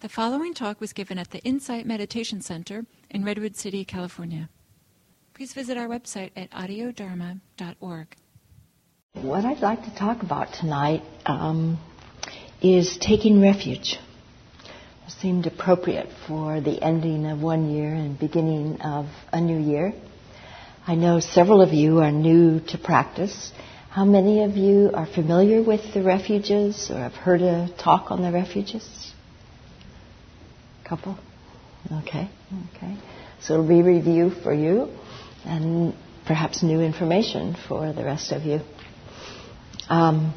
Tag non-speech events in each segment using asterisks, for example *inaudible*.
The following talk was given at the Insight Meditation Center in Redwood City, California. Please visit our website at audiodharma.org. What I'd like to talk about tonight um, is taking refuge. It seemed appropriate for the ending of one year and beginning of a new year. I know several of you are new to practice. How many of you are familiar with the refuges or have heard a talk on the refuges? Couple? Okay, okay. So it'll be review for you and perhaps new information for the rest of you. Um,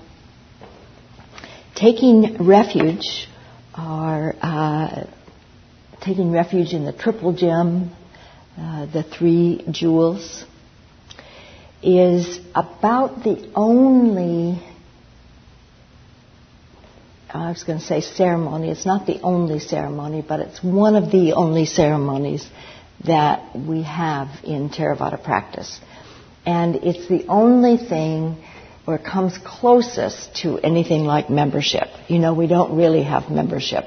taking refuge or uh, taking refuge in the triple gem, uh, the three jewels, is about the only I was going to say ceremony. It's not the only ceremony, but it's one of the only ceremonies that we have in Theravada practice. And it's the only thing where it comes closest to anything like membership. You know, we don't really have membership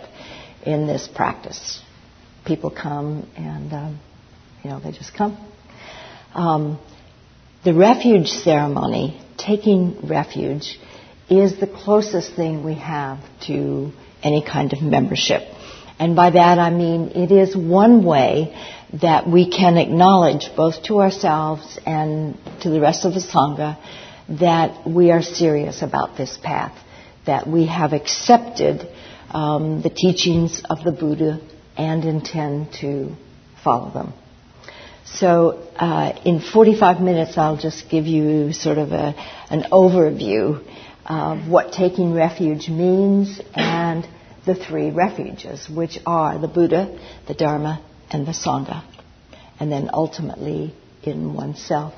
in this practice. People come and, um, you know, they just come. Um, the refuge ceremony, taking refuge, is the closest thing we have to any kind of membership. And by that I mean it is one way that we can acknowledge both to ourselves and to the rest of the Sangha that we are serious about this path, that we have accepted um, the teachings of the Buddha and intend to follow them. So, uh, in 45 minutes, I'll just give you sort of a, an overview of what taking refuge means and the three refuges, which are the Buddha, the Dharma, and the Sangha, and then ultimately in oneself.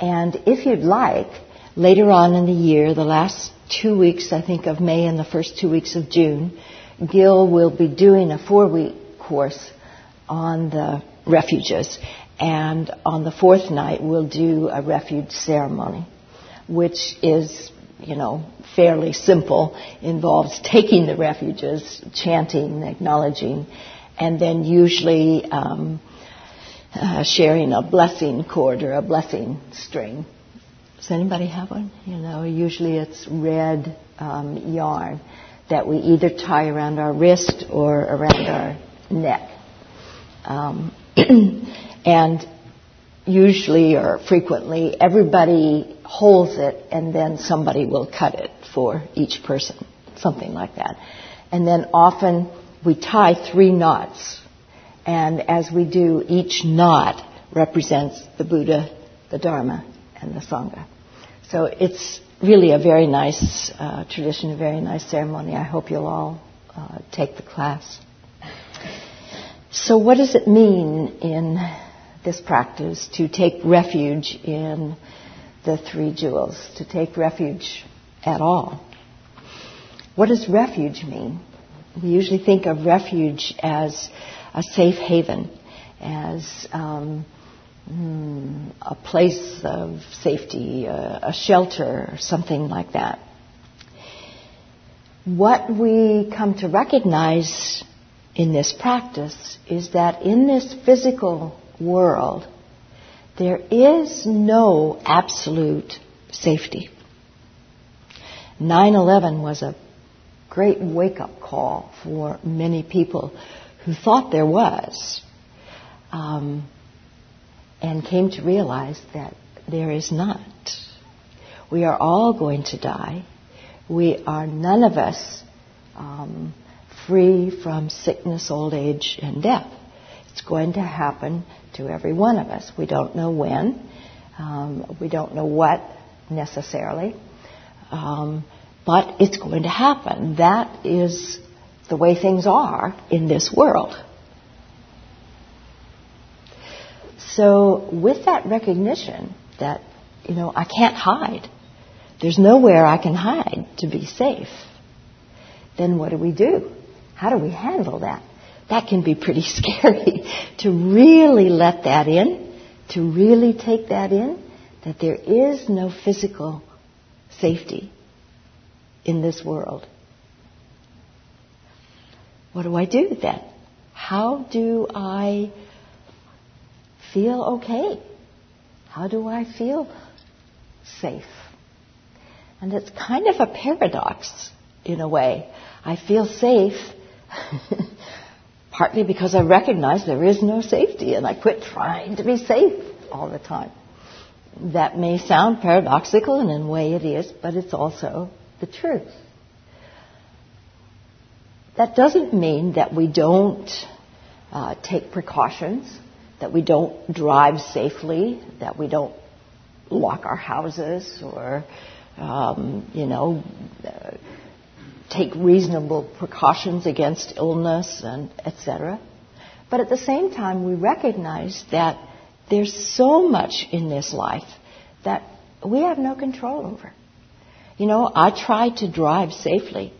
And if you'd like, later on in the year, the last two weeks, I think, of May and the first two weeks of June, Gil will be doing a four week course on the refuges. And on the fourth night, we'll do a refuge ceremony, which is, you know, fairly simple, involves taking the refuges, chanting, acknowledging, and then usually um, uh, sharing a blessing cord or a blessing string. Does anybody have one? You know, usually it's red um, yarn that we either tie around our wrist or around our neck. Um, *clears throat* and usually or frequently, everybody holds it and then somebody will cut it for each person, something like that. And then often we tie three knots and as we do, each knot represents the Buddha, the Dharma, and the Sangha. So it's really a very nice uh, tradition, a very nice ceremony. I hope you'll all uh, take the class. So, what does it mean in this practice to take refuge in the three jewels, to take refuge at all? What does refuge mean? We usually think of refuge as a safe haven, as um, mm, a place of safety, a, a shelter, something like that. What we come to recognize in this practice is that in this physical world, there is no absolute safety. 9 11 was a great wake up call for many people who thought there was, um, and came to realize that there is not. We are all going to die. We are none of us um, free from sickness, old age, and death. It's going to happen to every one of us. We don't know when. Um, we don't know what necessarily. Um, but it's going to happen. That is the way things are in this world. So, with that recognition that, you know, I can't hide, there's nowhere I can hide to be safe, then what do we do? How do we handle that? That can be pretty *laughs* scary to really let that in, to really take that in, that there is no physical safety in this world. what do I do then? How do I feel okay? How do I feel safe? And it's kind of a paradox in a way. I feel safe *laughs* partly because I recognize there is no safety and I quit trying to be safe all the time. That may sound paradoxical, and in a way it is, but it's also the truth. That doesn't mean that we don't uh, take precautions, that we don't drive safely, that we don't lock our houses or, um, you know, uh, take reasonable precautions against illness and etc. But at the same time, we recognize that there's so much in this life that we have no control over. You know, I try to drive safely,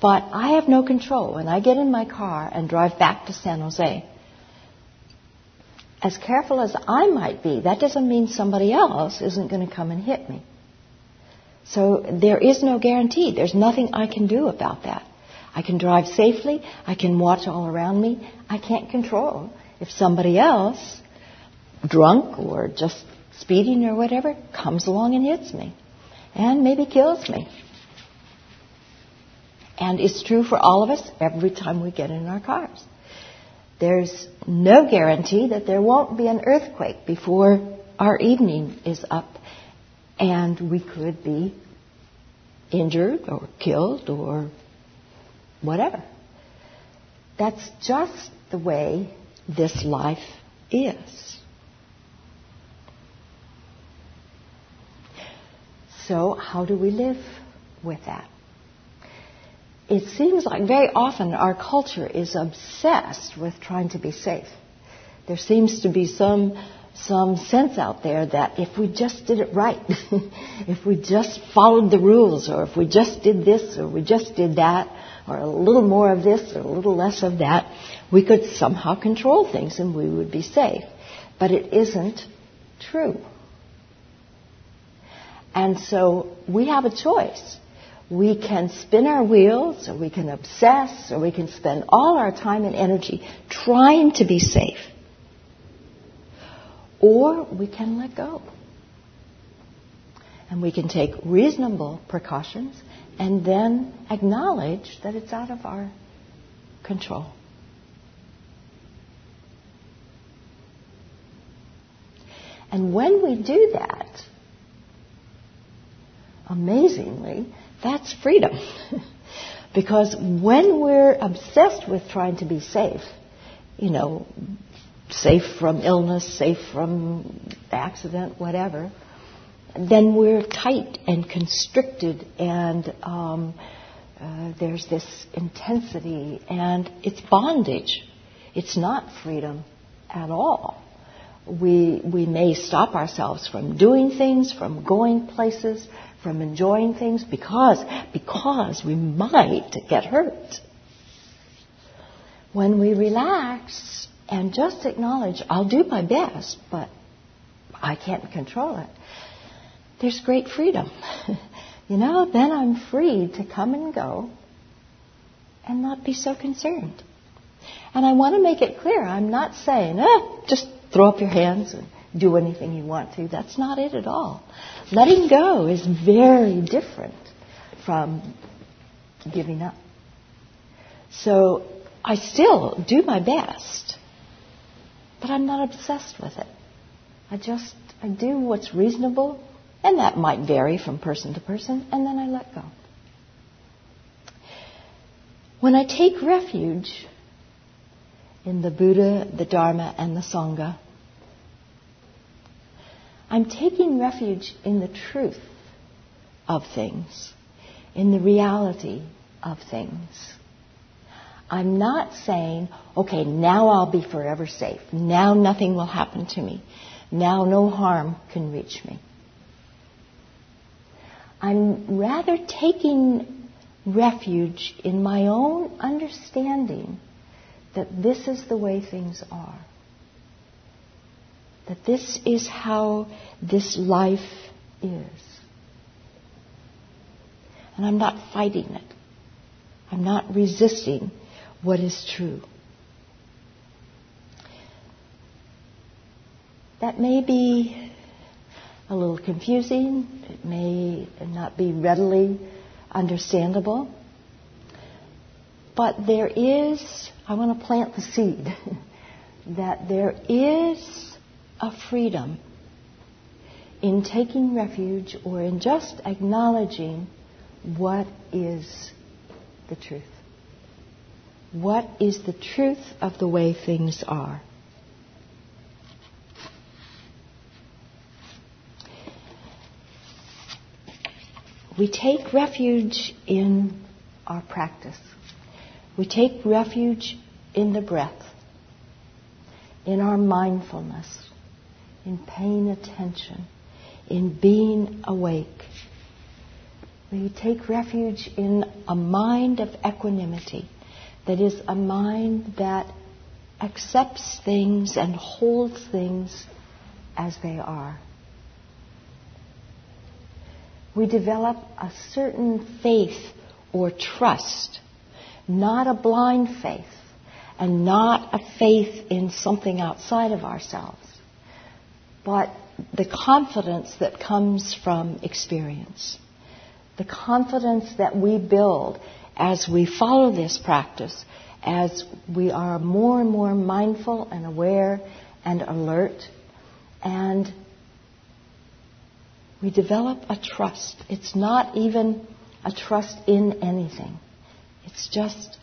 but I have no control. When I get in my car and drive back to San Jose, as careful as I might be, that doesn't mean somebody else isn't going to come and hit me. So there is no guarantee. There's nothing I can do about that. I can drive safely. I can watch all around me. I can't control if somebody else, drunk or just speeding or whatever, comes along and hits me and maybe kills me. And it's true for all of us every time we get in our cars. There's no guarantee that there won't be an earthquake before our evening is up and we could be injured or killed or whatever. That's just the way this life is. So, how do we live with that? It seems like very often our culture is obsessed with trying to be safe. There seems to be some some sense out there that if we just did it right, *laughs* if we just followed the rules, or if we just did this, or we just did that, or a little more of this, or a little less of that, we could somehow control things and we would be safe. But it isn't true. And so we have a choice. We can spin our wheels, or we can obsess, or we can spend all our time and energy trying to be safe or we can let go. And we can take reasonable precautions and then acknowledge that it's out of our control. And when we do that, amazingly, that's freedom. *laughs* because when we're obsessed with trying to be safe, you know, safe from illness, safe from accident, whatever, then we're tight and constricted, and um, uh, there's this intensity, and it's bondage. It's not freedom at all. We, we may stop ourselves from doing things, from going places, from enjoying things because, because we might get hurt. When we relax, and just acknowledge, I'll do my best, but I can't control it. There's great freedom. *laughs* you know, then I'm free to come and go and not be so concerned. And I want to make it clear, I'm not saying, eh, just throw up your hands and do anything you want to. That's not it at all. Letting go is very different from giving up. So I still do my best but I'm not obsessed with it. I just I do what's reasonable, and that might vary from person to person, and then I let go. When I take refuge in the Buddha, the Dharma, and the Sangha, I'm taking refuge in the truth of things, in the reality of things. I'm not saying, okay, now I'll be forever safe. Now nothing will happen to me. Now no harm can reach me. I'm rather taking refuge in my own understanding that this is the way things are. That this is how this life is. And I'm not fighting it. I'm not resisting what is true. That may be a little confusing. It may not be readily understandable. But there is, I want to plant the seed, *laughs* that there is a freedom in taking refuge or in just acknowledging what is the truth. What is the truth of the way things are? We take refuge in our practice. We take refuge in the breath, in our mindfulness, in paying attention, in being awake. We take refuge in a mind of equanimity, that is, a mind that accepts things and holds things as they are we develop a certain faith or trust, not a blind faith, and not a faith in something outside of ourselves, but the confidence that comes from experience. The confidence that we build as we follow this practice, as we are more and more mindful and aware and alert, and we develop a trust. It's not even a trust in anything, it's just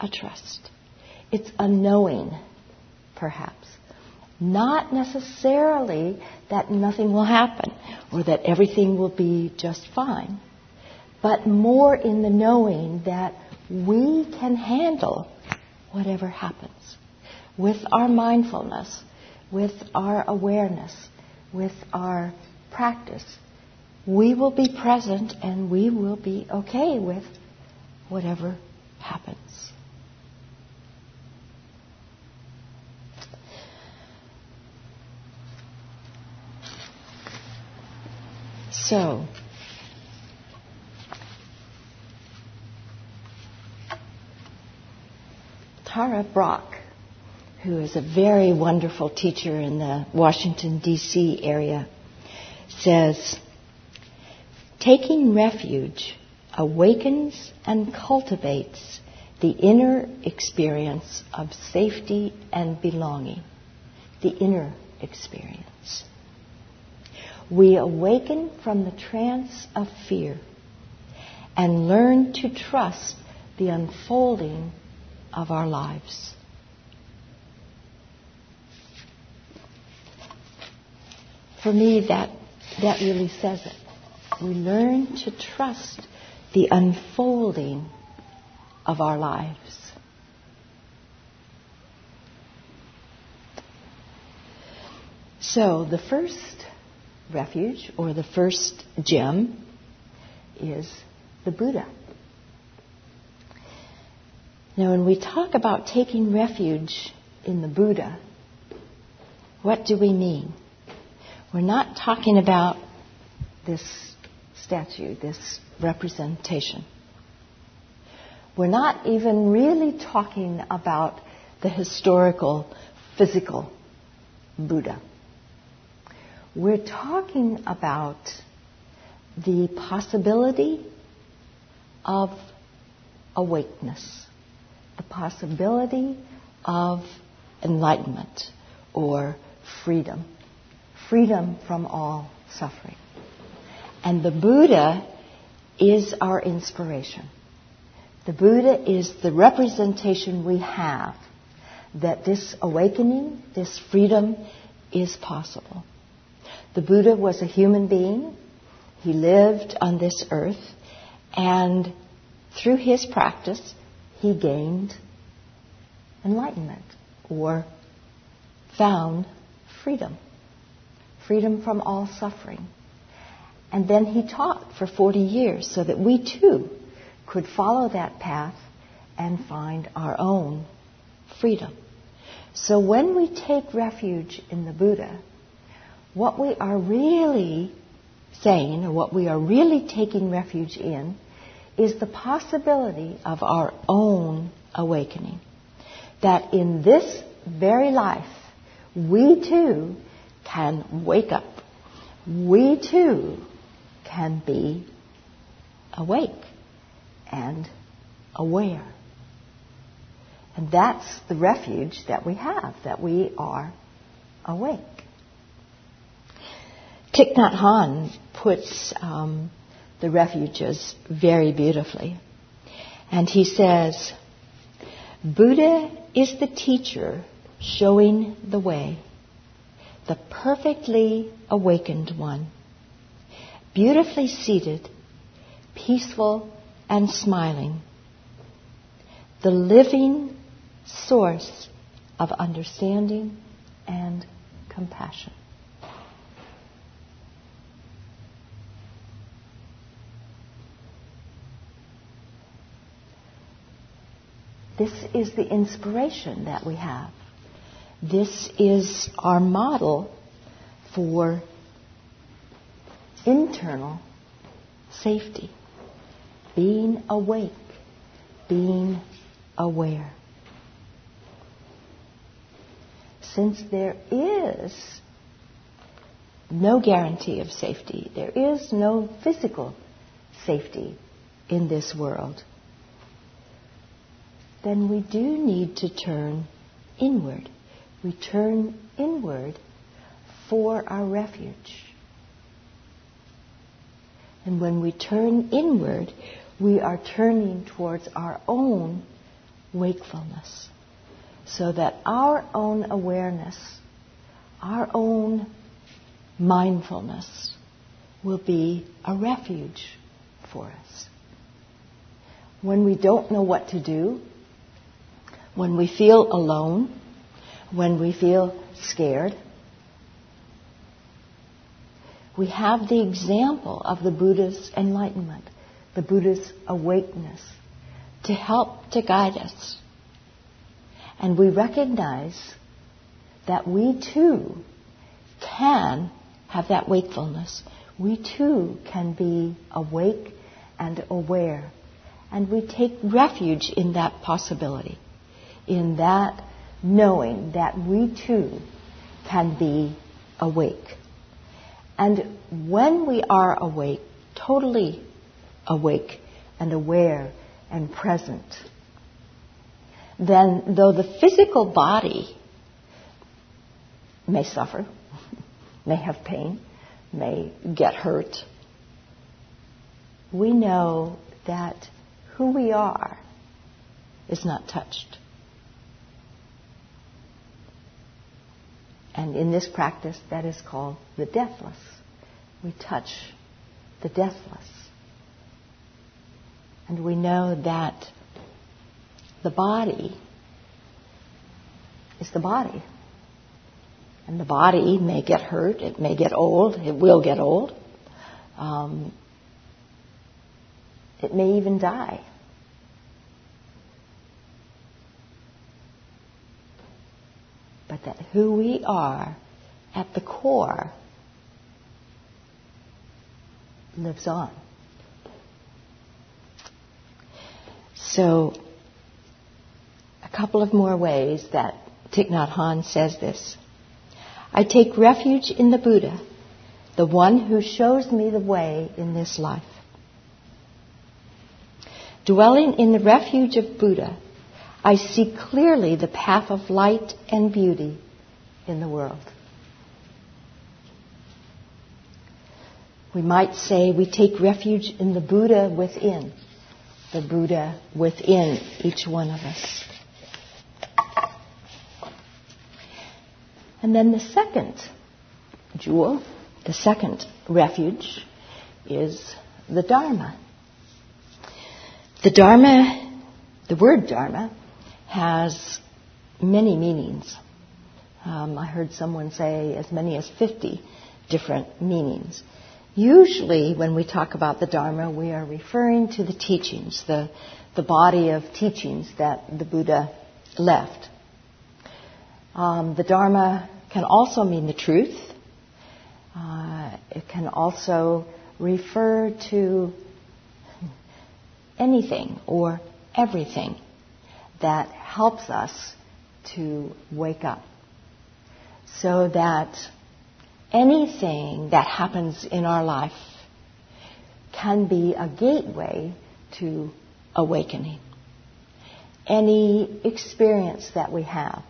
a trust. It's a knowing, perhaps. Not necessarily that nothing will happen or that everything will be just fine, but more in the knowing that we can handle whatever happens with our mindfulness, with our awareness, with our practice, we will be present and we will be okay with whatever happens. So, Tara Brach, who is a very wonderful teacher in the Washington, D.C. area, says, Taking refuge awakens and cultivates the inner experience of safety and belonging. The inner experience. We awaken from the trance of fear and learn to trust the unfolding of our lives. For me, that that really says it. We learn to trust the unfolding of our lives. So, the first refuge or the first gem is the Buddha. Now, when we talk about taking refuge in the Buddha, what do we mean? We're not talking about this statue, this representation. We're not even really talking about the historical, physical Buddha. We're talking about the possibility of awakeness, the possibility of enlightenment or freedom freedom from all suffering. And the Buddha is our inspiration. The Buddha is the representation we have that this awakening, this freedom is possible. The Buddha was a human being. He lived on this earth and through his practice, he gained enlightenment or found freedom freedom from all suffering. And then he taught for 40 years so that we too could follow that path and find our own freedom. So when we take refuge in the Buddha, what we are really saying, or what we are really taking refuge in, is the possibility of our own awakening. That in this very life, we too can wake up. We too can be awake and aware. And that's the refuge that we have, that we are awake. Thich Nhat Hanh puts um, the refuges very beautifully. And he says, Buddha is the teacher showing the way, the perfectly awakened one, beautifully seated, peaceful and smiling, the living source of understanding and compassion. This is the inspiration that we have. This is our model for internal safety. Being awake, being aware. Since there is no guarantee of safety, there is no physical safety in this world then we do need to turn inward. We turn inward for our refuge. And when we turn inward, we are turning towards our own wakefulness. So that our own awareness, our own mindfulness will be a refuge for us. When we don't know what to do, when we feel alone, when we feel scared. We have the example of the Buddha's enlightenment, the Buddha's awakeness, to help to guide us. And we recognize that we too can have that wakefulness. We too can be awake and aware. And we take refuge in that possibility in that knowing that we too can be awake. And when we are awake, totally awake and aware and present, then though the physical body may suffer, *laughs* may have pain, may get hurt, we know that who we are is not touched. And in this practice, that is called the deathless. We touch the deathless. And we know that the body is the body. And the body may get hurt, it may get old, it will get old. Um, it may even die. But that who we are at the core lives on. So, a couple of more ways that Thich Nhat Hanh says this. I take refuge in the Buddha, the one who shows me the way in this life. Dwelling in the refuge of Buddha, I see clearly the path of light and beauty in the world. We might say we take refuge in the Buddha within, the Buddha within each one of us. And then the second jewel, the second refuge, is the Dharma. The Dharma, the word Dharma, has many meanings. Um, I heard someone say as many as 50 different meanings. Usually, when we talk about the Dharma, we are referring to the teachings, the, the body of teachings that the Buddha left. Um, the Dharma can also mean the truth. Uh, it can also refer to anything or everything that helps us to wake up so that anything that happens in our life can be a gateway to awakening. Any experience that we have,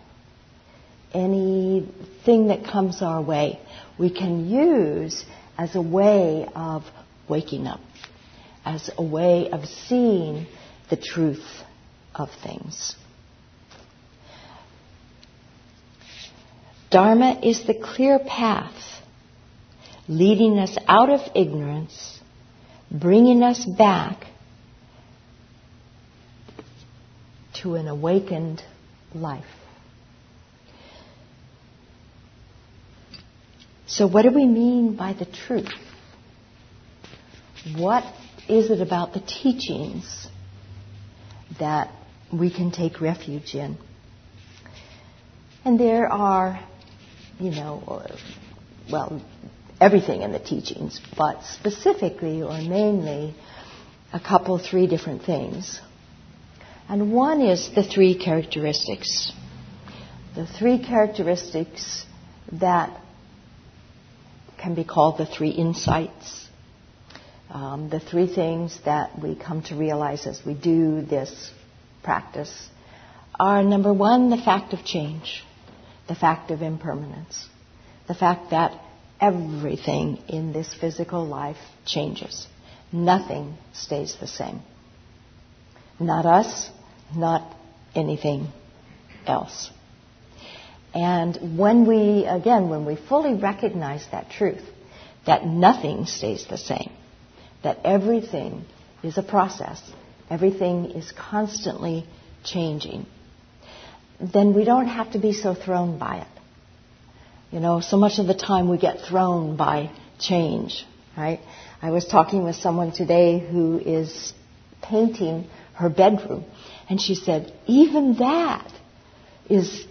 anything that comes our way, we can use as a way of waking up, as a way of seeing the truth of things. Dharma is the clear path leading us out of ignorance, bringing us back to an awakened life. So, what do we mean by the truth? What is it about the teachings that we can take refuge in? And there are, you know, well, everything in the teachings, but specifically or mainly a couple, three different things. And one is the three characteristics. The three characteristics that can be called the three insights. Um, the three things that we come to realize as we do this practice are number one, the fact of change, the fact of impermanence, the fact that everything in this physical life changes. Nothing stays the same. Not us, not anything else. And when we, again, when we fully recognize that truth, that nothing stays the same, that everything is a process, everything is constantly changing, then we don't have to be so thrown by it. You know, so much of the time we get thrown by change, right? I was talking with someone today who is painting her bedroom, and she said, even that is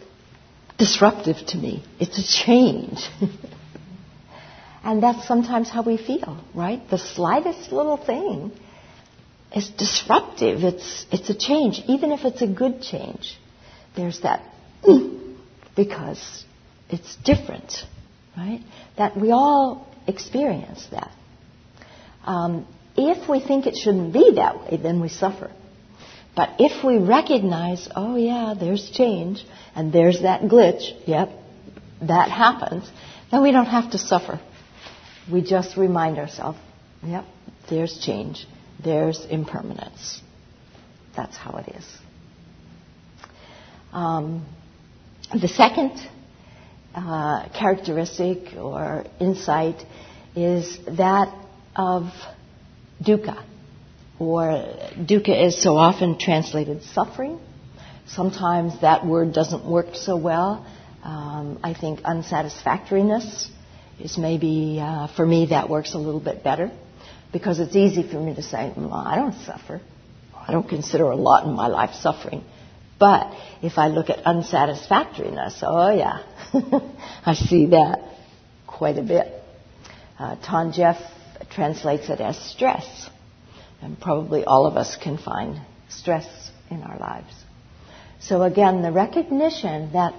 disruptive to me. It's a change. *laughs* and that's sometimes how we feel, right? The slightest little thing is disruptive. It's, it's a change, even if it's a good change. There's that because it's different, right? That we all experience that. Um, if we think it shouldn't be that way, then we suffer. But if we recognize, oh yeah, there's change, and there's that glitch, yep, that happens, then we don't have to suffer. We just remind ourselves, yep, there's change, there's impermanence. That's how it is. Um, the second uh, characteristic or insight is that of dukkha, or dukkha is so often translated suffering. Sometimes that word doesn't work so well. Um, I think unsatisfactoriness is maybe, uh, for me, that works a little bit better because it's easy for me to say, well, I don't suffer. I don't consider a lot in my life suffering. But if I look at unsatisfactoriness, oh yeah, *laughs* I see that quite a bit. Uh, Than Geoff translates it as stress. And probably all of us can find stress in our lives. So again, the recognition that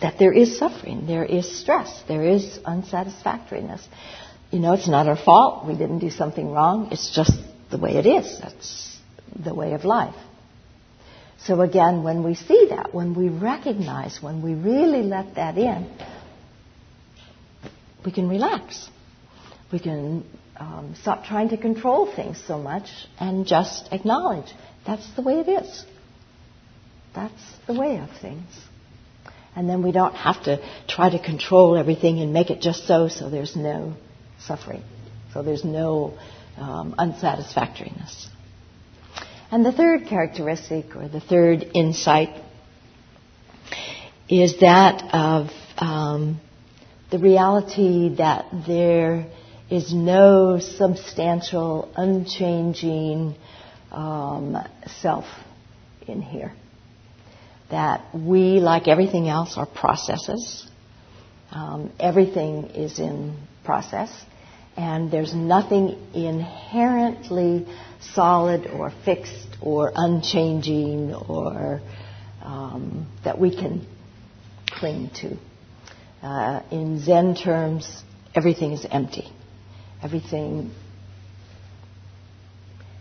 that there is suffering, there is stress, there is unsatisfactoriness. You know, it's not our fault. We didn't do something wrong. It's just the way it is. That's the way of life. So again, when we see that, when we recognize, when we really let that in, we can relax. We can um, stop trying to control things so much and just acknowledge that's the way it is. That's the way of things. And then we don't have to try to control everything and make it just so, so there's no suffering. So there's no um, unsatisfactoriness. And the third characteristic, or the third insight, is that of um, the reality that there is no substantial, unchanging um, self in here. That we, like everything else, are processes. Um, everything is in process. And there's nothing inherently solid or fixed or unchanging or um, that we can cling to. Uh, in Zen terms, everything is empty. Everything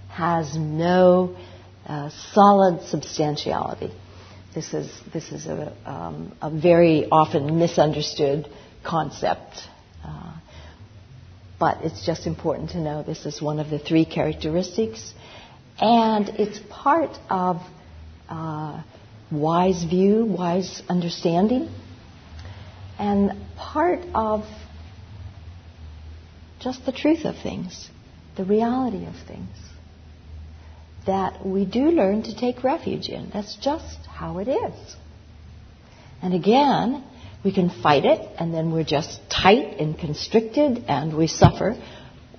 has no uh, solid substantiality. This is, this is a, um, a very often misunderstood concept. Uh, but it's just important to know this is one of the three characteristics. And it's part of uh, wise view, wise understanding, and part of just the truth of things, the reality of things that we do learn to take refuge in. That's just how it is. And again, we can fight it and then we're just tight and constricted and we suffer,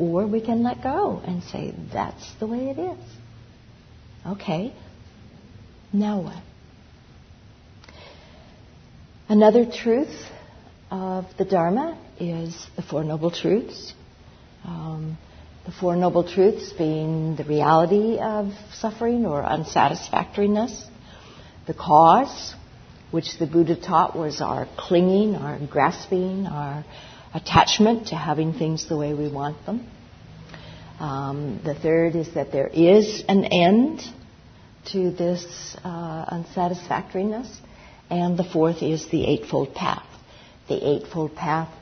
or we can let go and say, that's the way it is. Okay, now what? Another truth of the Dharma is the Four Noble Truths. Um, the Four Noble Truths being the reality of suffering or unsatisfactoriness, the cause, which the Buddha taught was our clinging, our grasping, our attachment to having things the way we want them. Um, the third is that there is an end to this uh, unsatisfactoriness. And the fourth is the Eightfold Path. The Eightfold Path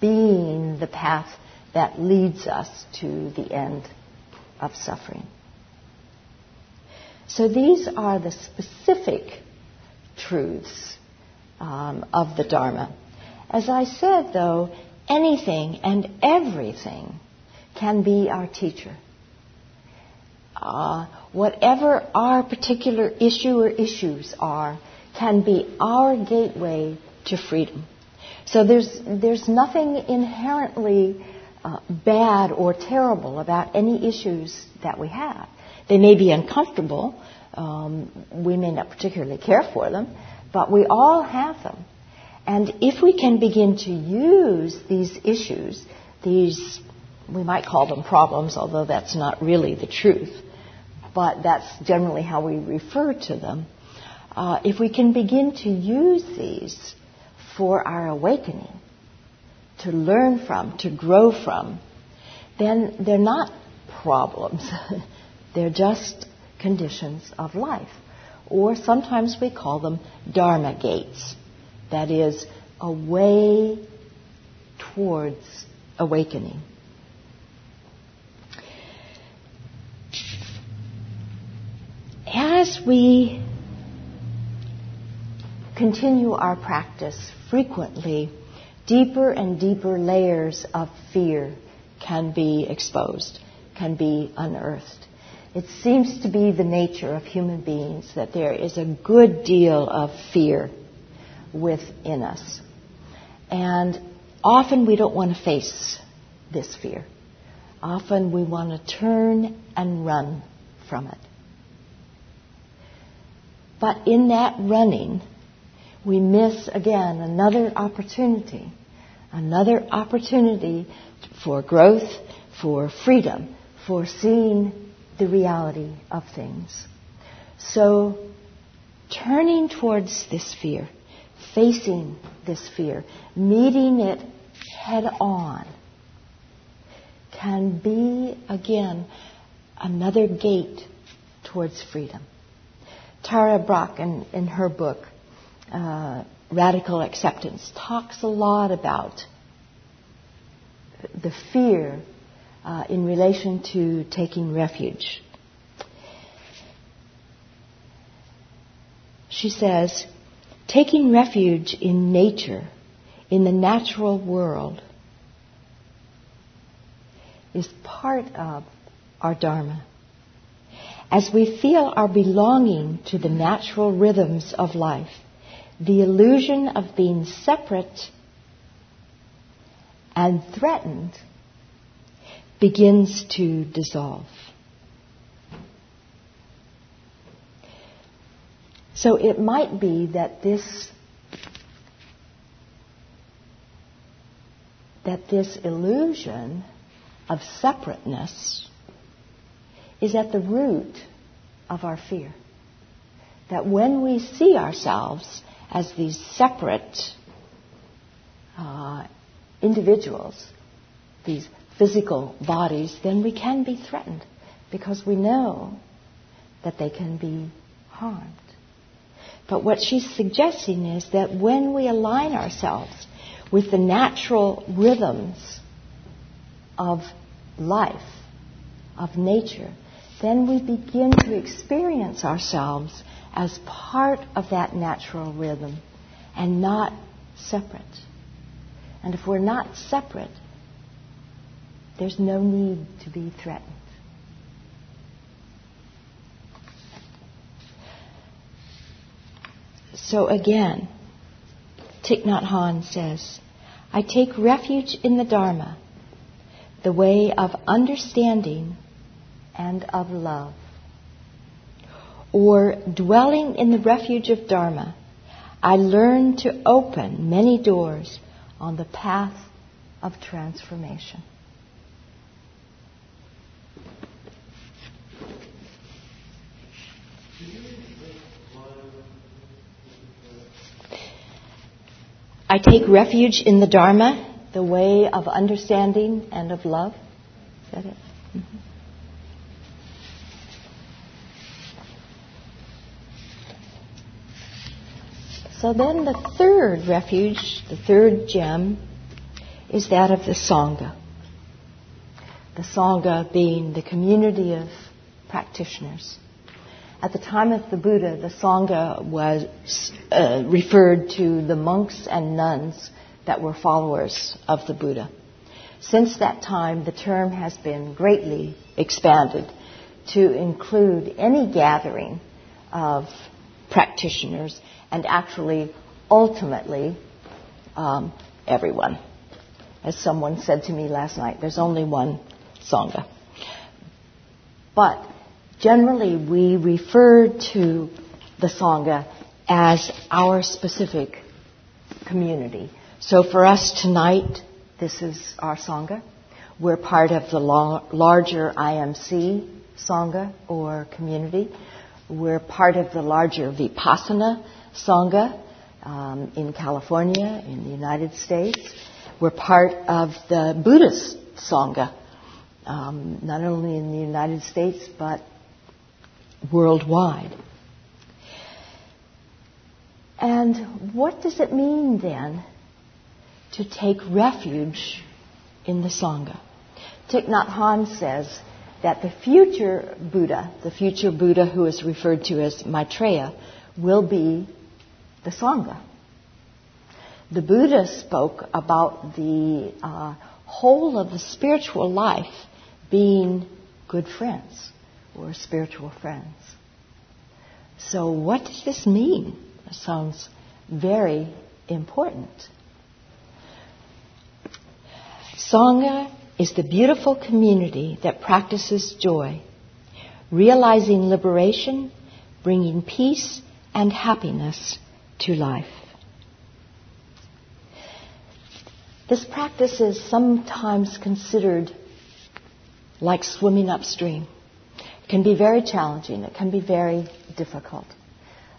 being the path that leads us to the end of suffering. So these are the specific truths um, of the Dharma. As I said, though, anything and everything can be our teacher. Uh, whatever our particular issue or issues are, can be our gateway to freedom. So there's, there's nothing inherently uh, bad or terrible about any issues that we have. They may be uncomfortable. Um, we may not particularly care for them, but we all have them. And if we can begin to use these issues, these, we might call them problems, although that's not really the truth, but that's generally how we refer to them. Uh, if we can begin to use these for our awakening, to learn from, to grow from, then they're not problems. *laughs* they're just conditions of life. Or sometimes we call them Dharma gates. That is, a way towards awakening. As we continue our practice frequently, deeper and deeper layers of fear can be exposed, can be unearthed. It seems to be the nature of human beings that there is a good deal of fear within us. And often we don't want to face this fear. Often we want to turn and run from it. But in that running, we miss again another opportunity, another opportunity for growth, for freedom, for seeing the reality of things. So, turning towards this fear, facing this fear, meeting it head on, can be again another gate towards freedom. Tara Brach, in, in her book, uh, Radical Acceptance, talks a lot about the fear uh, in relation to taking refuge. She says, taking refuge in nature, in the natural world, is part of our Dharma. As we feel our belonging to the natural rhythms of life, the illusion of being separate and threatened begins to dissolve. So it might be that this that this illusion of separateness is at the root of our fear. That when we see ourselves as these separate uh, individuals, these physical bodies, then we can be threatened because we know that they can be harmed. But what she's suggesting is that when we align ourselves with the natural rhythms of life, of nature, then we begin to experience ourselves as part of that natural rhythm and not separate. And if we're not separate, there's no need to be threatened. So again, Thich Nhat Hanh says, I take refuge in the Dharma, the way of understanding and of love. Or dwelling in the refuge of Dharma, I learn to open many doors on the path of transformation. I take refuge in the Dharma, the way of understanding and of love. Is that it? Mm-hmm. So then the third refuge, the third gem, is that of the Sangha. The Sangha being the community of practitioners. At the time of the Buddha, the Sangha was uh, referred to the monks and nuns that were followers of the Buddha. Since that time, the term has been greatly expanded to include any gathering of practitioners and actually, ultimately, um, everyone. As someone said to me last night, there's only one Sangha. But Generally, we refer to the Sangha as our specific community. So for us tonight, this is our Sangha. We're part of the larger IMC Sangha or community. We're part of the larger Vipassana Sangha um, in California, in the United States. We're part of the Buddhist Sangha, um, not only in the United States, but worldwide. And what does it mean then to take refuge in the Sangha? Thich Nhat Hanh says that the future Buddha, the future Buddha who is referred to as Maitreya, will be the Sangha. The Buddha spoke about the uh, whole of the spiritual life being good friends or spiritual friends. So, what does this mean? It sounds very important. Sangha is the beautiful community that practices joy, realizing liberation, bringing peace and happiness to life. This practice is sometimes considered like swimming upstream can be very challenging. It can be very difficult.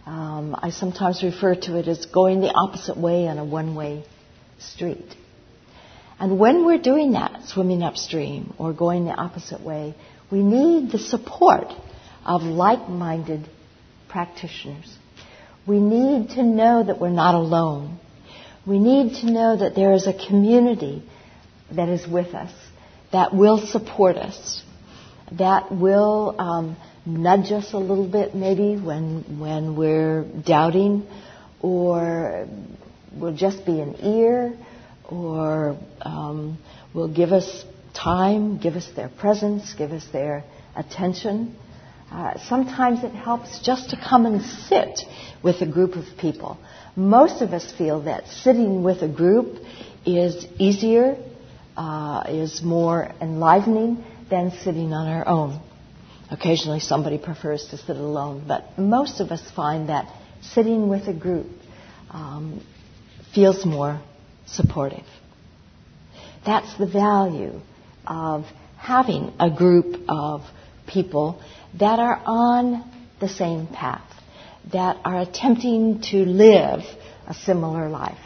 Um, I sometimes refer to it as going the opposite way on a one-way street. And when we're doing that, swimming upstream or going the opposite way, we need the support of like-minded practitioners. We need to know that we're not alone. We need to know that there is a community that is with us, that will support us, that will um, nudge us a little bit maybe when when we're doubting, or will just be an ear, or um, will give us time, give us their presence, give us their attention. Uh, sometimes it helps just to come and sit with a group of people. Most of us feel that sitting with a group is easier, uh, is more enlivening than sitting on our own. Occasionally somebody prefers to sit alone, but most of us find that sitting with a group um, feels more supportive. That's the value of having a group of people that are on the same path, that are attempting to live a similar life,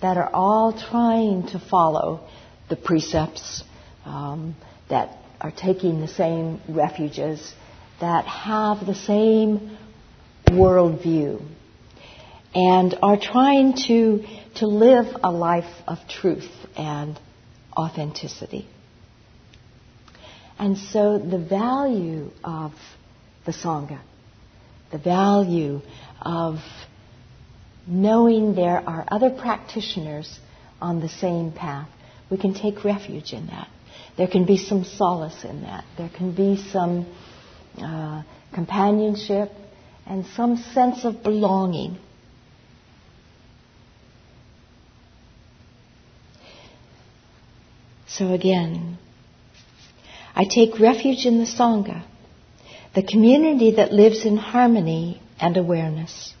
that are all trying to follow the precepts, um, that are taking the same refuges, that have the same worldview, and are trying to, to live a life of truth and authenticity. And so the value of the Sangha, the value of knowing there are other practitioners on the same path, we can take refuge in that. There can be some solace in that. There can be some uh, companionship and some sense of belonging. So again, I take refuge in the Sangha, the community that lives in harmony and awareness.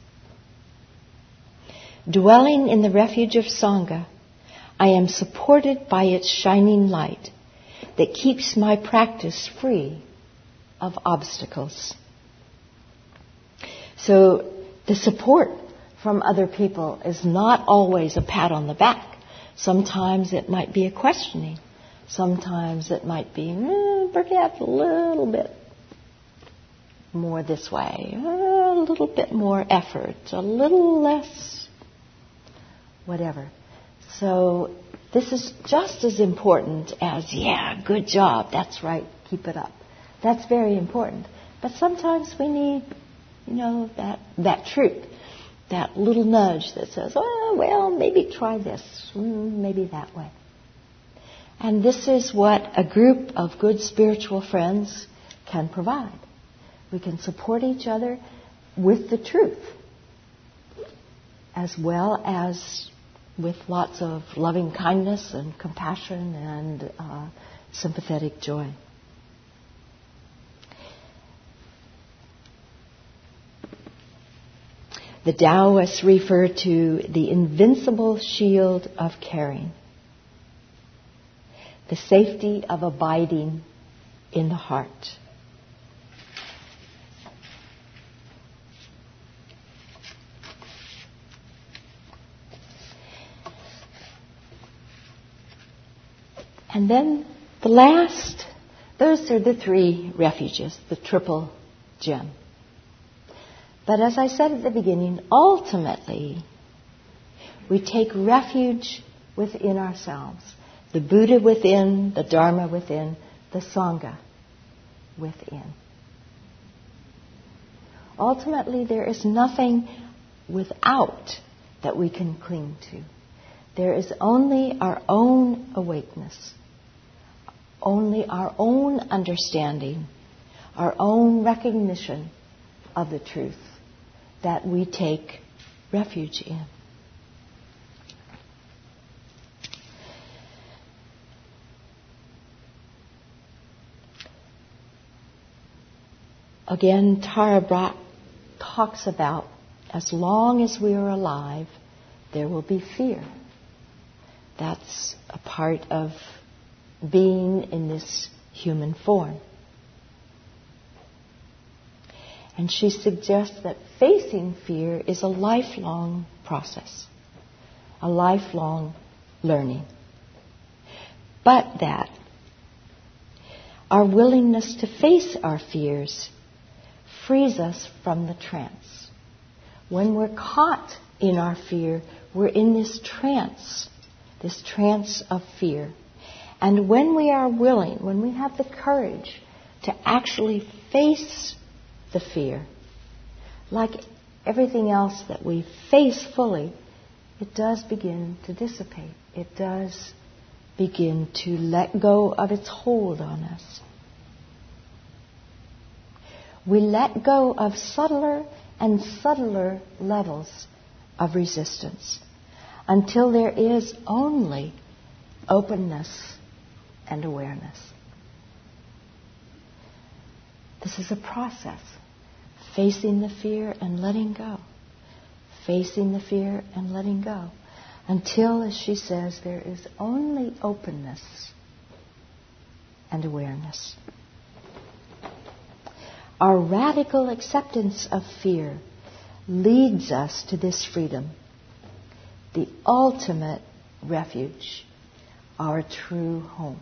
Dwelling in the refuge of Sangha, I am supported by its shining light that keeps my practice free of obstacles. So the support from other people is not always a pat on the back. Sometimes it might be a questioning. Sometimes it might be mm, perhaps a little bit more this way, a little bit more effort, a little less whatever. So this is just as important as, yeah, good job, that's right, keep it up. That's very important. But sometimes we need, you know, that, that truth, that little nudge that says, oh, well, maybe try this, mm, maybe that way. And this is what a group of good spiritual friends can provide. We can support each other with the truth as well as with lots of loving kindness and compassion and uh, sympathetic joy. The Taoists refer to the invincible shield of caring the safety of abiding in the heart. And then the last, those are the three refuges, the triple gem. But as I said at the beginning, ultimately, we take refuge within ourselves the Buddha within, the Dharma within, the Sangha within. Ultimately, there is nothing without that we can cling to. There is only our own awakeness, only our own understanding, our own recognition of the truth that we take refuge in. Again, Tara Brach talks about as long as we are alive, there will be fear. That's a part of being in this human form. And she suggests that facing fear is a lifelong process, a lifelong learning. But that our willingness to face our fears frees us from the trance. When we're caught in our fear, we're in this trance, this trance of fear. And when we are willing, when we have the courage to actually face the fear, like everything else that we face fully, it does begin to dissipate. It does begin to let go of its hold on us we let go of subtler and subtler levels of resistance until there is only openness and awareness. This is a process. Facing the fear and letting go. Facing the fear and letting go. Until, as she says, there is only openness and awareness. Our radical acceptance of fear leads us to this freedom, the ultimate refuge, our true home.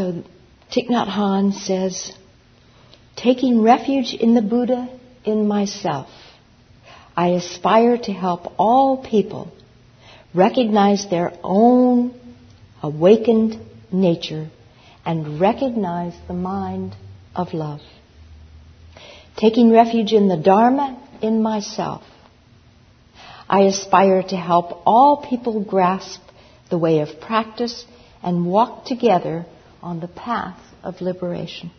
So Thich Nhat Hanh says, taking refuge in the Buddha in myself, I aspire to help all people recognize their own awakened nature and recognize the mind of love. Taking refuge in the Dharma in myself, I aspire to help all people grasp the way of practice and walk together on the path of liberation.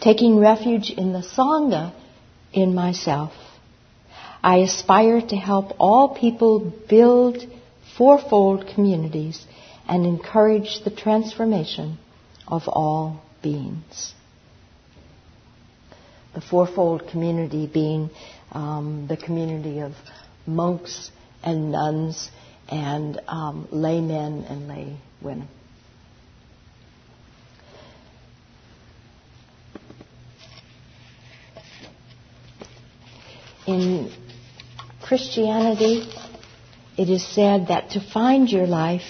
Taking refuge in the Sangha in myself, I aspire to help all people build fourfold communities and encourage the transformation of all beings. The fourfold community being um, the community of monks and nuns and um, laymen and lay women. In Christianity, it is said that to find your life,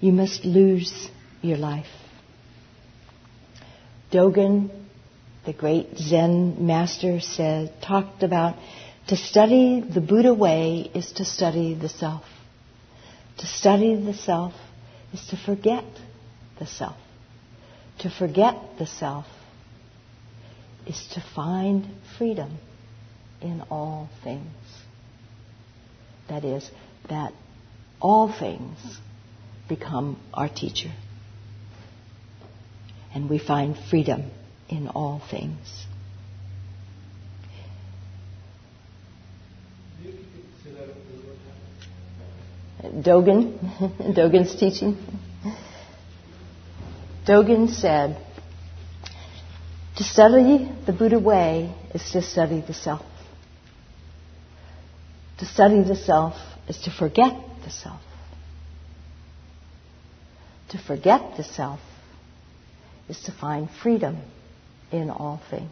you must lose your life. Dogen, the great Zen master, said, talked about to study the Buddha way is to study the self. To study the self is to forget the self. To forget the self is to find freedom in all things. That is, that all things become our teacher. And we find freedom in all things. Dogen, *laughs* Dogen's teaching. Dogen said, to study the Buddha way is to study the self. To study the self is to forget the self. To forget the self is to find freedom in all things.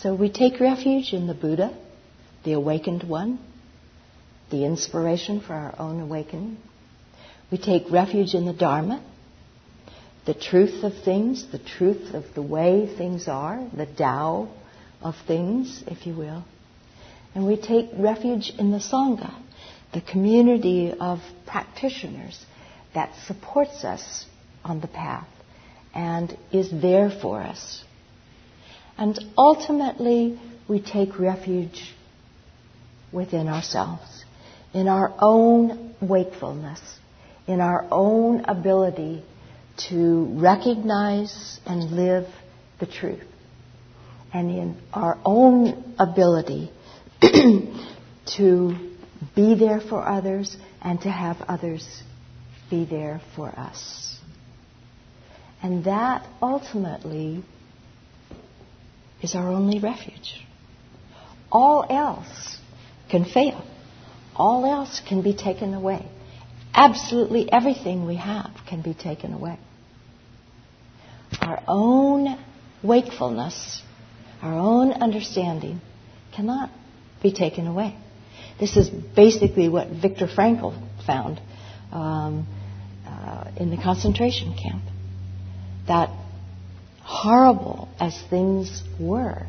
So we take refuge in the Buddha, the awakened one, the inspiration for our own awakening. We take refuge in the Dharma, the truth of things, the truth of the way things are, the Tao of things, if you will. And we take refuge in the Sangha, the community of practitioners that supports us on the path and is there for us. And ultimately, we take refuge within ourselves, in our own wakefulness, in our own ability to recognize and live the truth, and in our own ability *clears throat* to be there for others and to have others be there for us. And that ultimately is our only refuge. All else can fail. All else can be taken away. Absolutely everything we have can be taken away our own wakefulness, our own understanding cannot be taken away. This is basically what Viktor Frankl found um, uh, in the concentration camp. That horrible as things were,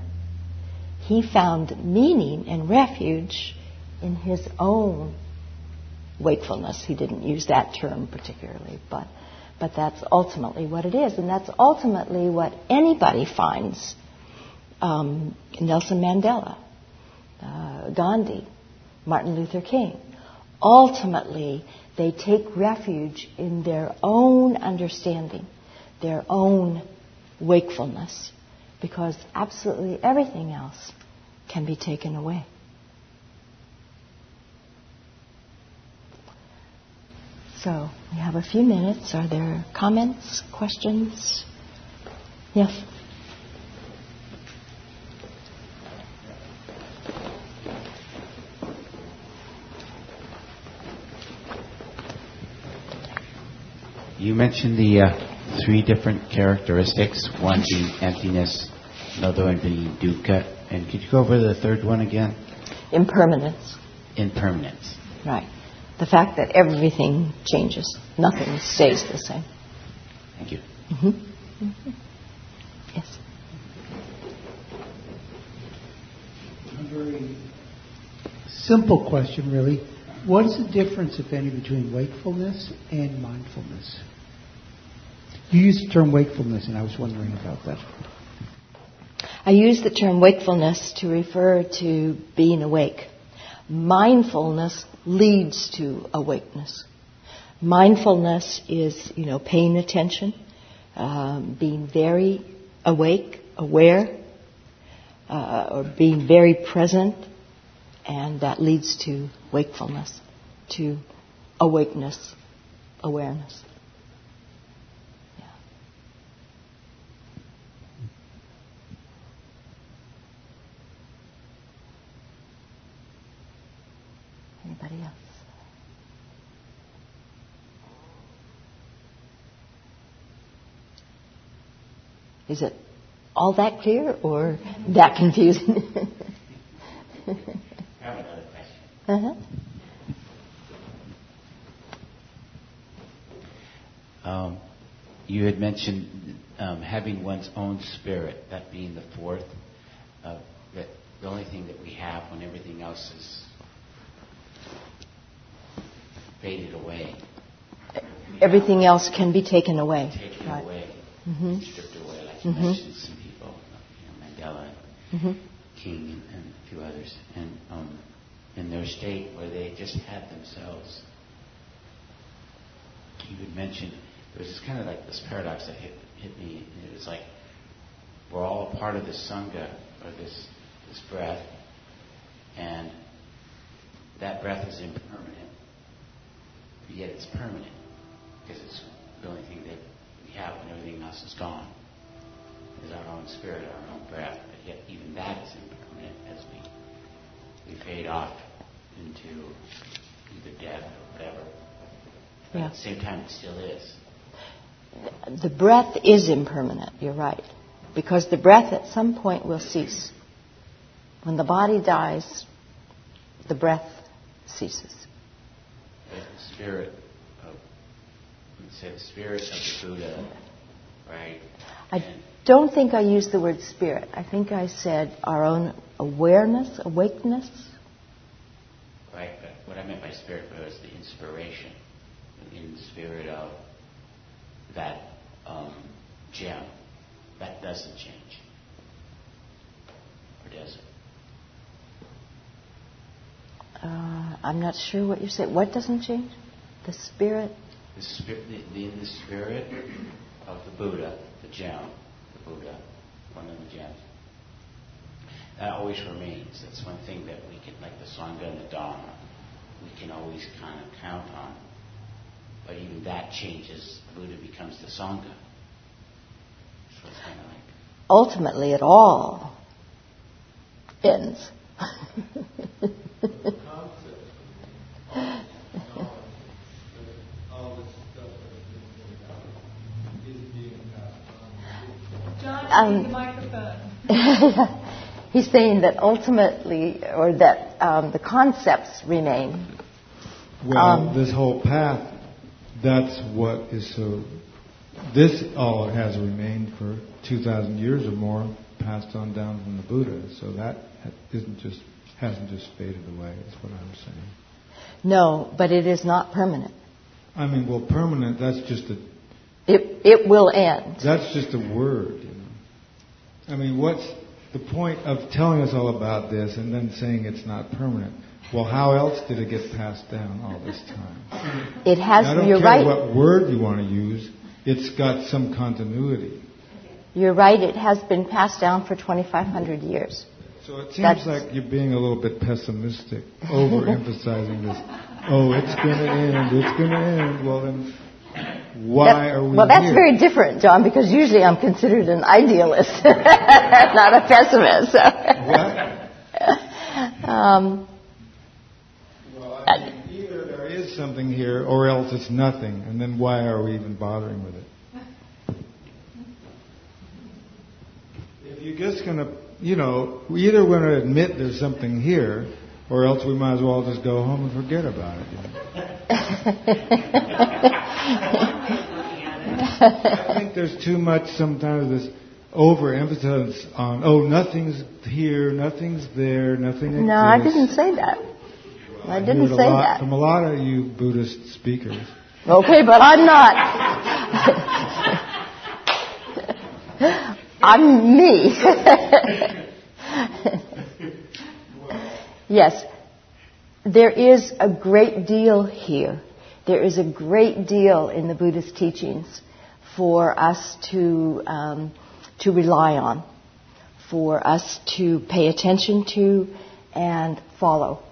he found meaning and refuge in his own wakefulness. He didn't use that term particularly, but but that's ultimately what it is, and that's ultimately what anybody finds. Um, Nelson Mandela, uh, Gandhi, Martin Luther King. Ultimately, they take refuge in their own understanding, their own wakefulness, because absolutely everything else can be taken away. So we have a few minutes. Are there comments, questions? Yes. You mentioned the uh, three different characteristics one being emptiness, another one being dukkha, and could you go over the third one again? Impermanence. Impermanence. Right. The fact that everything changes, nothing stays the same. Thank you. Mm-hmm. Mm-hmm. Yes. A very simple question, really. What is the difference, if any, between wakefulness and mindfulness? You used the term wakefulness, and I was wondering about that. I use the term wakefulness to refer to being awake. Mindfulness leads to awakeness. Mindfulness is, you know, paying attention, um, being very awake, aware, uh, or being very present, and that leads to wakefulness, to awakeness, awareness. Anybody else? Is it all that clear or that confusing? *laughs* I have another question. uh-huh. Um, you had mentioned um, having one's own spirit, that being the fourth, uh, that the only thing that we have when everything else is faded away, Everything else can be taken away. taken Right. away, Mhm. stripped away, Mhm. mentioned some people, you know, Mandela, Mhm. King, and, and a few others, and um, in their state where they just had themselves. You would mention there was this kind of like this paradox that hit hit me, and it was like we're all a part of this sangha or this this breath, and that breath is impermanent, but yet it's permanent because it's the only thing that we have when everything else is gone. Is our own spirit, our own breath, but yet even that is impermanent as we we fade off into either death or whatever. But Yeah. at the same time, it still is. The breath is impermanent, you're right. Because the breath at some point will cease. When the body dies, the breath ceases. But the spirit of, say the spirit of the Buddha, right? I don't think I used the word spirit. I think I said our own awareness, awakeness. Right, but what I meant by spirit was the inspiration, in the spirit of that um, gem. That doesn't change. Or does it? Uh, I'm not sure what you said. What doesn't change? The spirit? The spirit, the, the, in the spirit of the Buddha, the gem, the Buddha, one of the gems, that always remains. That's one thing that we can, like the Sangha and the Dharma, we can always kind of count on. But even that changes. The Buddha becomes the Sangha. So it's kind of like, Ultimately, it all ends. *laughs* John, Um, need the microphone. He's saying that ultimately, or that um, the concepts remain. Well, Um, this whole path, that's what is so. This all has remained for 2,000 years or more, passed on down from the Buddha. So that isn't just hasn't just faded away. Is what I'm saying. No, but it is not permanent. I mean, well, permanent. That's just a It, it will end. that's just a word. You know. I mean, what's the point of telling us all about this and then saying it's not permanent? Well, how else did it get passed down all this time? It has. I don't you're care right. what word you want to use. It's got some continuity. You're right. It has been passed down for 2,500 years. So it seems That's- like you're being a little bit pessimistic, overemphasizing this. Oh, it's going to end. It's going to end. Well, then, why are we well, that's here? very different, John, because usually I'm considered an idealist, *laughs* not a pessimist. What? *laughs* um, Well, I mean, either there is something here, or else it's nothing. And then why are we even bothering with it? If you're just going to, you know, either we either want to admit there's something here, or else we might as well just go home and forget about it. I think there's too much sometimes this overemphasis on, oh, nothing's here, nothing's there, nothing exists. No, I didn't say that. I didn't say lot that. From a lot of you Buddhist speakers. Okay, but I'm not. *laughs* I'm me. *laughs* yes, there is a great deal here. There is a great deal in the Buddhist teachings for us to um, to rely on, for us to pay attention to and follow.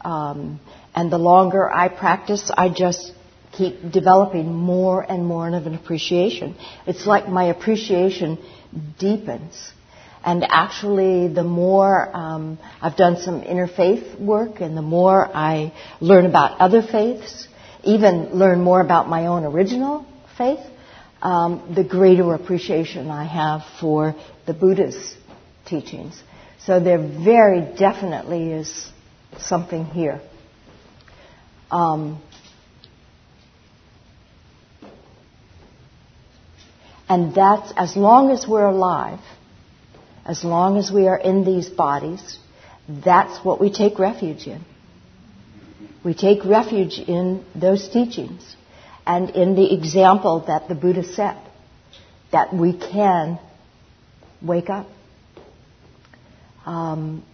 Um, and the longer I practice, I just keep developing more and more of an appreciation. It's like my appreciation deepens. And actually, the more um, I've done some interfaith work and the more I learn about other faiths, even learn more about my own original faith, um, the greater appreciation I have for the Buddha's teachings. So there very definitely is something here. Um, and that's as long as we're alive, as long as we are in these bodies, that's what we take refuge in. We take refuge in those teachings and in the example that the Buddha set that we can wake up. Um,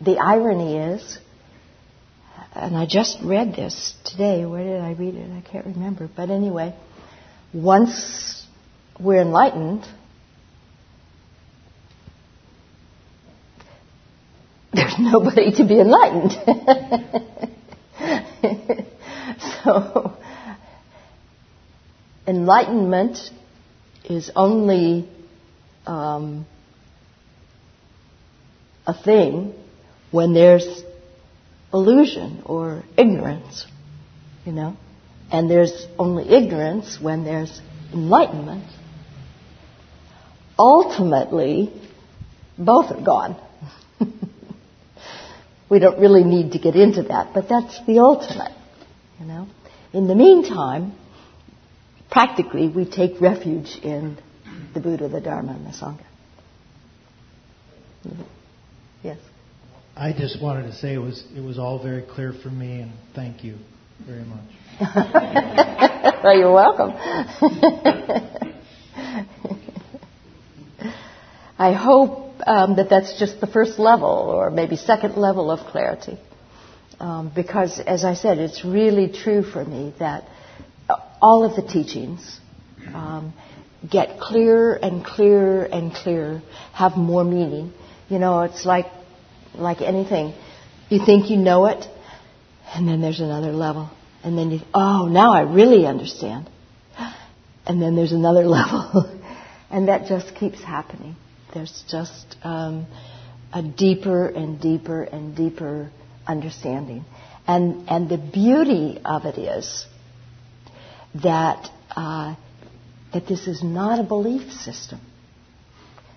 the irony is, and I just read this today. Where did I read it? I can't remember. But anyway, once we're enlightened, there's *laughs* nobody to be enlightened. *laughs* so, enlightenment is only um, a thing when there's illusion or ignorance, you know, and there's only ignorance when there's enlightenment. Ultimately, both are gone. We don't really need to get into that, but that's the ultimate, you know. In the meantime, practically, we take refuge in the Buddha, the Dharma, and the Sangha. Yes. I just wanted to say it was it was all very clear for me, and thank you very much. *laughs* well, you're welcome. *laughs* I hope um, that that's just the first level, or maybe second level of clarity, um, because, as I said, it's really true for me that all of the teachings um, get clearer and clearer and clearer, have more meaning. You know, it's like like anything. You think you know it, and then there's another level. And then you, oh, now I really understand. And then there's another *laughs* level. and that just keeps happening. There's just um, a deeper and deeper and deeper understanding. And, and the beauty of it is that, uh, that this is not a belief system.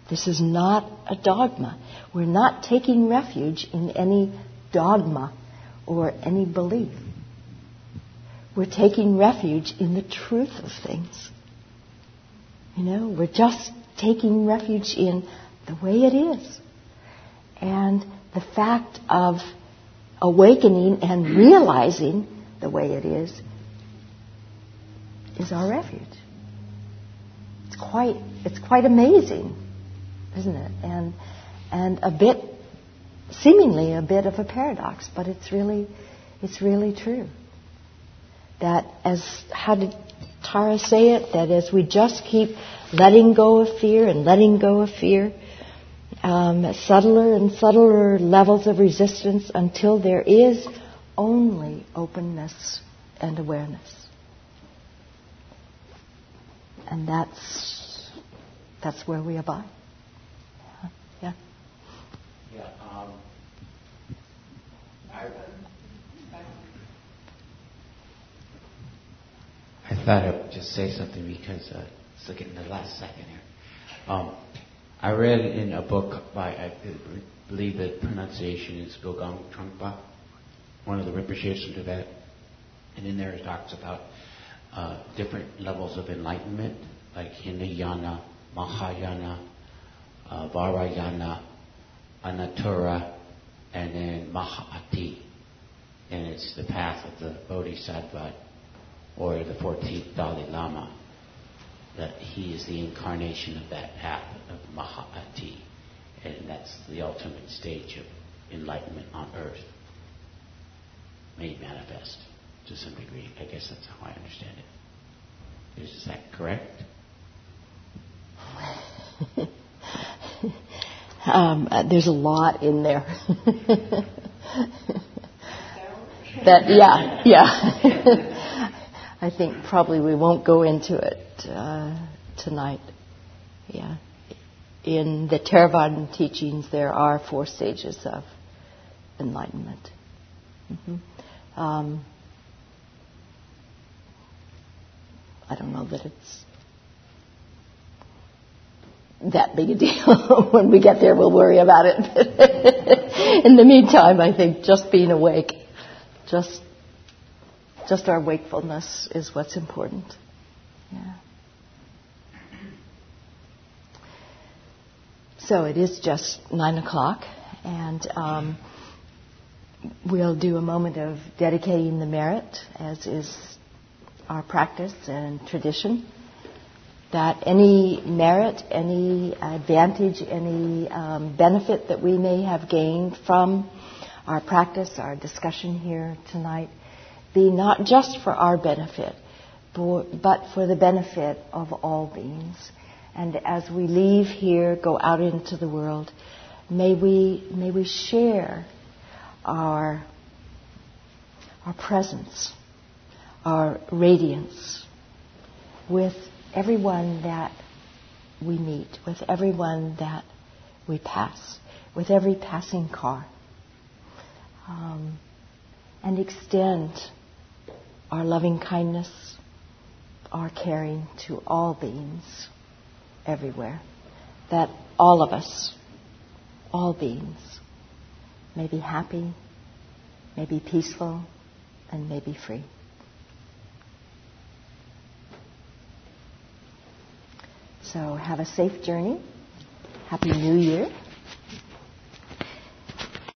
This is not a dogma. We're not taking refuge in any dogma or any belief. We're taking refuge in the truth of things. You know, we're just taking refuge in the way it is. And the fact of awakening and realizing the way it is is our refuge. It's quite, it's quite amazing isn't it? And and a bit, seemingly a bit of a paradox, but it's really, it's really true. That as how did Tara say it? That as we just keep letting go of fear and letting go of fear, um, subtler and subtler levels of resistance until there is only openness and awareness. And that's, that's where we abide. Yeah. Yeah. Um, I, I thought I would just say something because uh, it's looking in the last second here. Um, I read in a book by, I believe the pronunciation is Gogong Trungpa, one of the Rinpoches from Tibet, and in there it talks about uh, different levels of enlightenment, like Hinayana, Mahayana, uh, Varayana, Anuttara, and then Mahāti. And it's the path of the Bodhisattva or the 14th Dalai Lama. That he is the incarnation of that path of Mahāti. And that's the ultimate stage of enlightenment on earth made manifest to some degree. I guess that's how I understand it. Is that correct? *laughs* um, uh, there's a lot in there. *laughs* that yeah, yeah. *laughs* I think probably we won't go into it uh, tonight. Yeah. In the Theravadan teachings, there are four stages of enlightenment. Mm-hmm. Um, I don't know that it's that big a deal. *laughs* when we get there, we'll worry about it. *laughs* in the meantime, I think just being awake, just just our wakefulness is what's important. Yeah. So it is just nine o'clock, and um, we'll do a moment of dedicating the merit, as is our practice and tradition that any merit, any advantage, any um, benefit that we may have gained from our practice, our discussion here tonight, be not just for our benefit, but for the benefit of all beings. And as we leave here, go out into the world, may we, may we share our, our presence, our radiance with everyone that we meet, with everyone that we pass, with every passing car. Um, and extend our loving kindness, our caring to all beings everywhere. That all of us, all beings, may be happy, may be peaceful, and may be free. So have a safe journey. Happy New Year.